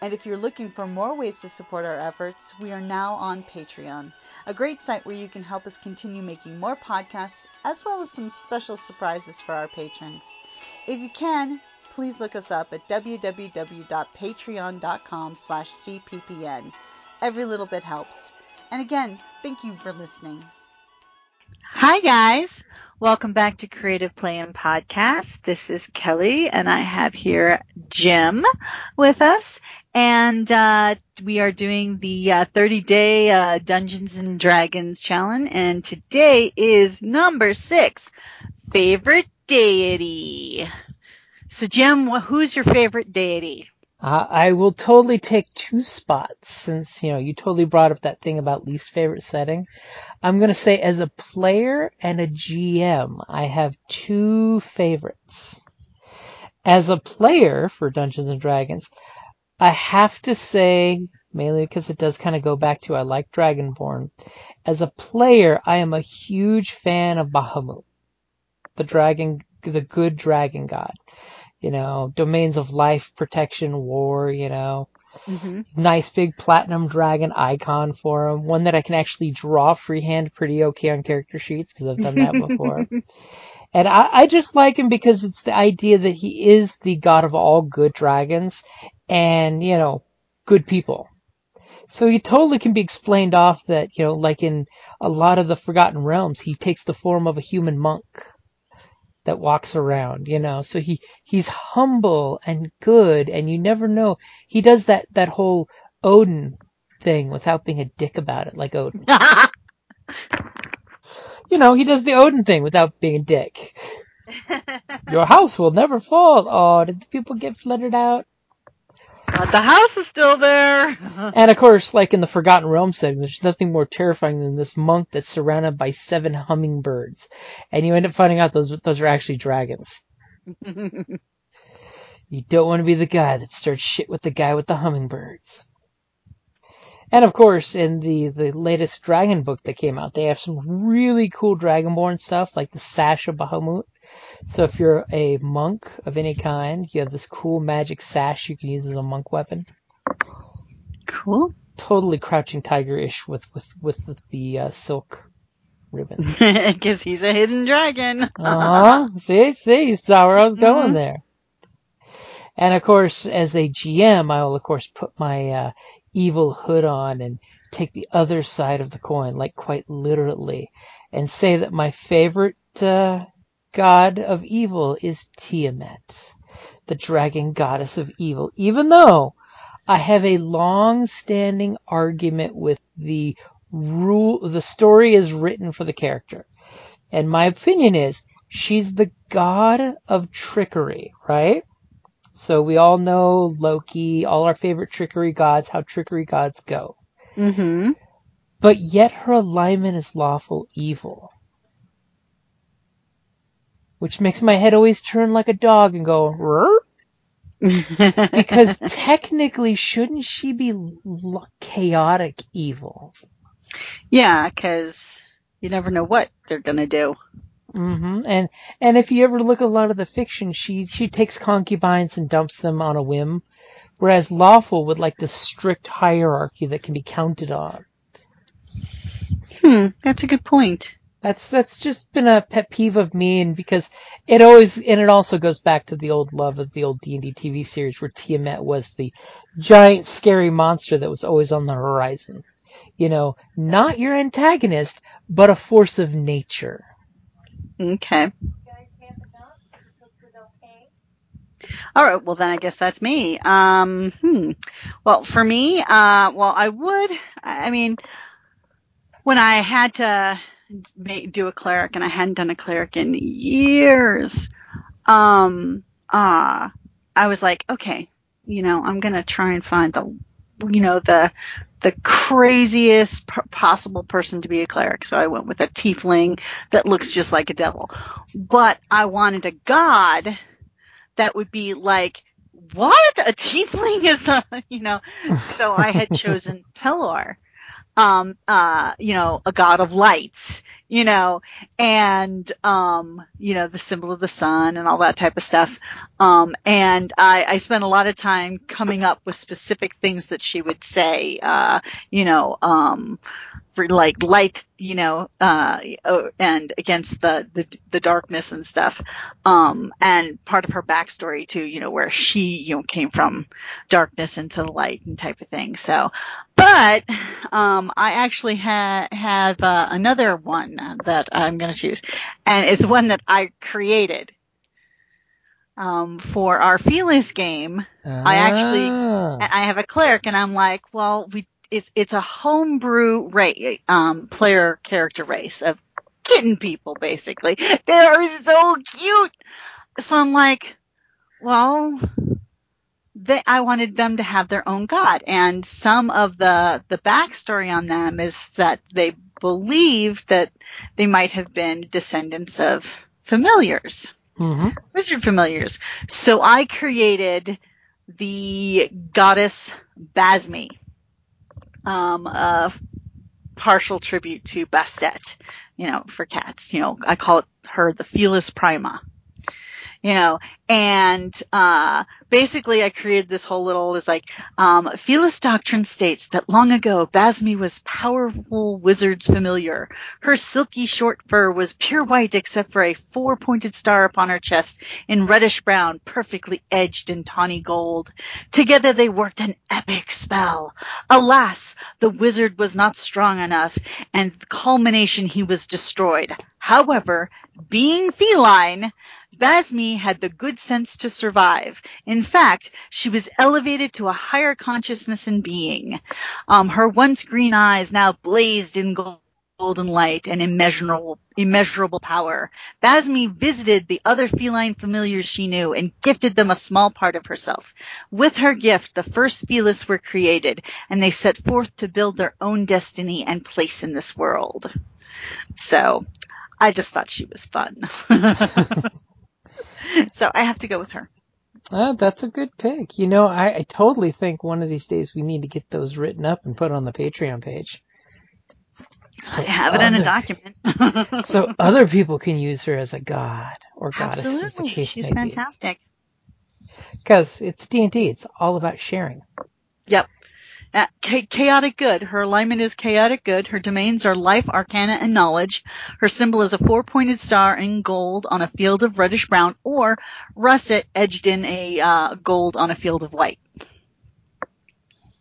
And if you're looking for more ways to support our efforts, we are now on Patreon, a great site where you can help us continue making more podcasts, as well as some special surprises for our patrons. If you can, please look us up at www.patreon.com slash cppn. Every little bit helps. And again, thank you for listening. Hi guys, welcome back to Creative Play and Podcast. This is Kelly and I have here Jim with us and uh, we are doing the uh, 30 day uh, Dungeons and Dragons challenge and today is number six, favorite deity. So Jim, who's your favorite deity? Uh, I will totally take two spots since, you know, you totally brought up that thing about least favorite setting. I'm going to say as a player and a GM, I have two favorites. As a player for Dungeons and Dragons, I have to say, mainly because it does kind of go back to I like Dragonborn. As a player, I am a huge fan of Bahamut, the dragon, the good dragon god you know, domains of life, protection, war, you know. Mm-hmm. Nice big platinum dragon icon for him. One that I can actually draw freehand pretty okay on character sheets because I've done that before. and I, I just like him because it's the idea that he is the god of all good dragons and, you know, good people. So he totally can be explained off that, you know, like in a lot of the Forgotten Realms, he takes the form of a human monk that walks around, you know. So he he's humble and good, and you never know. He does that that whole Odin thing without being a dick about it, like Odin. you know, he does the Odin thing without being a dick. Your house will never fall. Oh, did the people get flooded out? But the house is still there. and of course, like in the Forgotten Realms setting, there's nothing more terrifying than this monk that's surrounded by seven hummingbirds, and you end up finding out those those are actually dragons. you don't want to be the guy that starts shit with the guy with the hummingbirds. And of course, in the, the latest Dragon book that came out, they have some really cool Dragonborn stuff, like the Sash of Bahamut, so if you're a monk of any kind, you have this cool magic sash you can use as a monk weapon. Cool. Totally crouching tiger-ish with with with the uh, silk ribbons. Because he's a hidden dragon. uh huh. See, see, you saw where I was going mm-hmm. there. And of course, as a GM, I will of course put my uh, evil hood on and take the other side of the coin, like quite literally, and say that my favorite uh, god of evil is Tiamat, the dragon goddess of evil, even though I have a long standing argument with the rule, the story is written for the character. And my opinion is she's the god of trickery, right? So we all know Loki, all our favorite trickery gods, how trickery gods go. Mm-hmm. But yet her alignment is lawful evil which makes my head always turn like a dog and go, because technically, shouldn't she be chaotic evil? Yeah, because you never know what they're gonna do. Mm-hmm. And and if you ever look at a lot of the fiction, she she takes concubines and dumps them on a whim, whereas lawful would like the strict hierarchy that can be counted on. Hmm, that's a good point. That's that's just been a pet peeve of me, and because it always and it also goes back to the old love of the old D and D TV series where Tiamat was the giant scary monster that was always on the horizon. You know, not your antagonist, but a force of nature. Okay. All right. Well, then I guess that's me. Um, hmm. Well, for me, uh, well, I would. I mean, when I had to make, do a cleric, and I hadn't done a cleric in years, um, uh, I was like, okay, you know, I'm gonna try and find the, you know, the the craziest p- possible person to be a cleric. So I went with a tiefling that looks just like a devil, but I wanted a god that would be like, what? A tiefling is the, you know, so I had chosen Pelor, um, uh, you know, a god of lights, you know, and, um, you know, the symbol of the sun and all that type of stuff. Um, and I, I spent a lot of time coming up with specific things that she would say, uh, you know, um, for like light, you know, uh, and against the, the, the darkness and stuff. Um, and part of her backstory too, you know, where she, you know, came from darkness into the light and type of thing. So, but, um, I actually ha- have, uh, another one that I'm going to choose and it's one that I created. Um, for our Felis game, I actually, Ah. I have a cleric and I'm like, well, we it's it's a homebrew race, um, player character race of kitten people, basically. They are so cute. So I'm like, well, they, I wanted them to have their own god, and some of the the backstory on them is that they believe that they might have been descendants of familiars hmm wizard familiars. So I created the goddess Basmi, um, a partial tribute to Bastet, you know, for cats. You know, I call it her the Felis Prima. You know, and uh, basically I created this whole little is like um, Felis doctrine states that long ago Basmi was powerful wizard's familiar. Her silky short fur was pure white except for a four-pointed star upon her chest in reddish brown, perfectly edged in tawny gold. Together they worked an epic spell. Alas, the wizard was not strong enough, and the culmination he was destroyed. However, being feline, Basmi had the good sense to survive. In fact, she was elevated to a higher consciousness and being. Um, her once green eyes now blazed in gold golden light and immeasurable, immeasurable power. Basmi visited the other feline familiars she knew and gifted them a small part of herself. With her gift, the first Felis were created, and they set forth to build their own destiny and place in this world. So, I just thought she was fun. so I have to go with her. Oh, that's a good pick. You know, I, I totally think one of these days we need to get those written up and put on the Patreon page. So I have it in a document. So other people can use her as a god or goddess, Absolutely, she's fantastic. Because it's D and D. It's all about sharing. Yep. Uh, chaotic good. Her alignment is chaotic good. Her domains are life, arcana, and knowledge. Her symbol is a four-pointed star in gold on a field of reddish brown, or russet edged in a uh, gold on a field of white.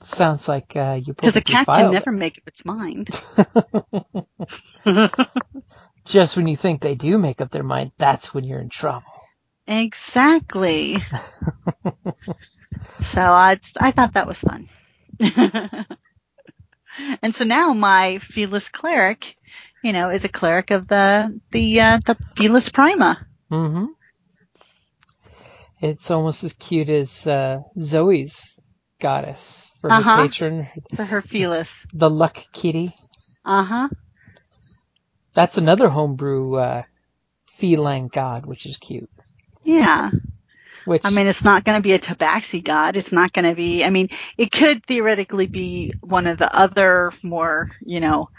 Sounds like uh, you Because a cat can never make up its mind. Just when you think they do make up their mind, that's when you're in trouble. Exactly. so I, I thought that was fun. and so now my Felis cleric, you know, is a cleric of the the uh, the Felis Prima. Mm-hmm. It's almost as cute as uh, Zoe's goddess for her Uh-huh. patron, For her Felis. the Luck Kitty. Uh huh. That's another homebrew uh, feline god, which is cute. Yeah. Which I mean, it's not going to be a tabaxi god. It's not going to be, I mean, it could theoretically be one of the other more, you know,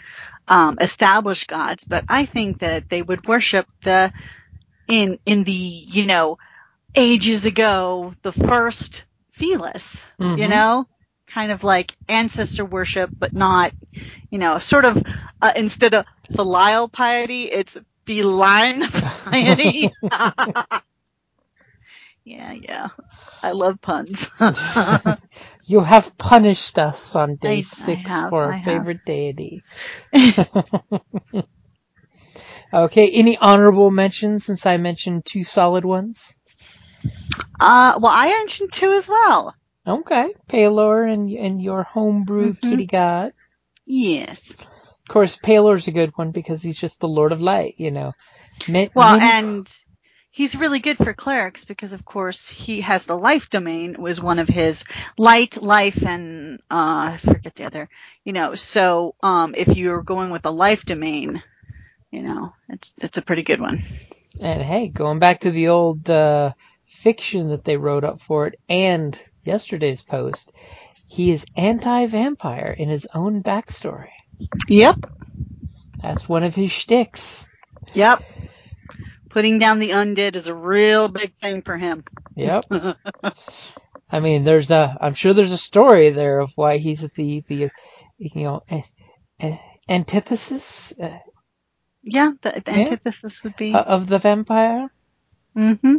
um, established gods, but I think that they would worship the, in, in the, you know, ages ago, the first Felis, you Mhm. know? Kind of like ancestor worship, but not, you know, sort of, uh, instead of filial piety, it's feline piety. yeah, yeah. I love puns. you have punished us on day I- I six have, for I our have. favorite deity. okay, any honorable mentions since I mentioned two solid ones? Uh, well, I mentioned two as well. Okay, Pelor and and your homebrew Mhm. kitty god. Yes. Of course, Pelor's a good one because he's just the Lord of Light, you know. Well, and he's really good for clerics because, of course, he has the life domain was one of his light, life, and uh, I forget the other. You know, so um, if you're going with the life domain, you know, it's it's a pretty good one. And hey, going back to the old uh, fiction that they wrote up for it and yesterday's post, he is anti-vampire in his own backstory. Yep. That's one of his shticks. Yep. Putting down the undead is a real big thing for him. Yep. I mean, there's a, I'm sure there's a story there of why he's the, the, you know, a, a, antithesis uh, Yeah, the, the Yeah. antithesis would be. of the vampire. Mm-hmm.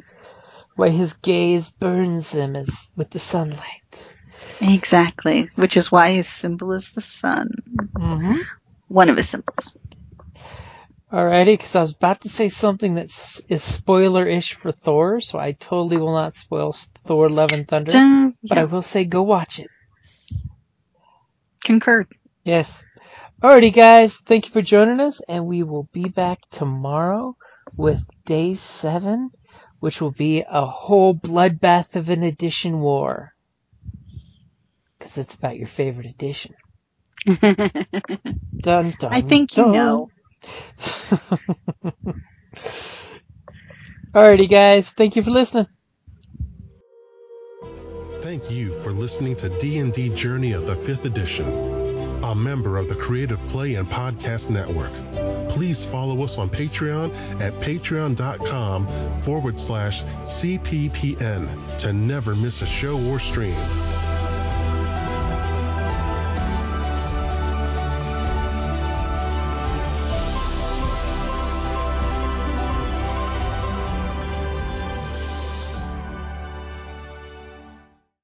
Why his gaze burns him as with the sunlight. Exactly. Which is why his symbol is the sun. Mm-hmm. One of his symbols. Alrighty, because I was about to say something that's is spoiler-ish for Thor, so I totally will not spoil Thor: Love and Thunder. Dun, But I will say, go watch it. concurred. Yes. Alrighty, guys, thank you for joining us, and we will be back tomorrow with day seven, which will be a whole bloodbath of an edition war. Because it's about your favorite edition. Dun dun. I think you know. Alrighty, guys, thank you for listening. Thank you for listening to D&D Journey of the 5th Edition, a member of the Creative Play and Podcast Network. Please follow us on Patreon at patreon.com forward slash CPPN to never miss a show or stream.